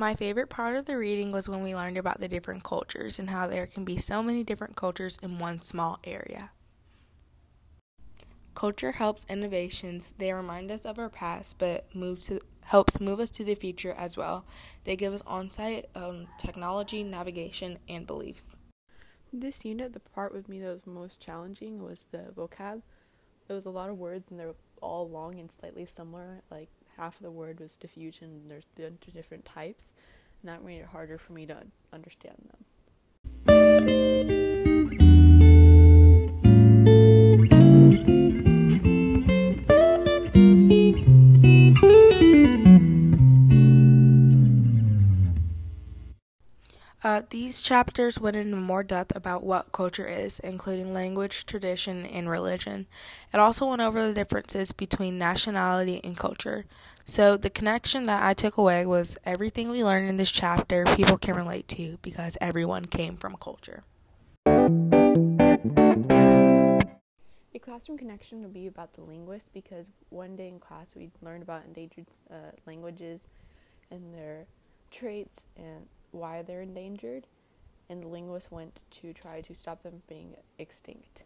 My favorite part of the reading was when we learned about the different cultures and how there can be so many different cultures in one small area. Culture helps innovations. They remind us of our past, but move to helps move us to the future as well. They give us on-site um, technology, navigation, and beliefs. This unit, the part with me that was most challenging was the vocab. There was a lot of words and they're all long and slightly similar. Like half of the word was diffusion there's different types, and that made it harder for me to understand them. Uh, these chapters went into more depth about what culture is, including language, tradition, and religion. It also went over the differences between nationality and culture. So, the connection that I took away was everything we learned in this chapter people can relate to because everyone came from culture. A classroom connection will be about the linguist because one day in class we learned about endangered uh, languages and their traits and why they're endangered, and the linguist went to try to stop them from being extinct.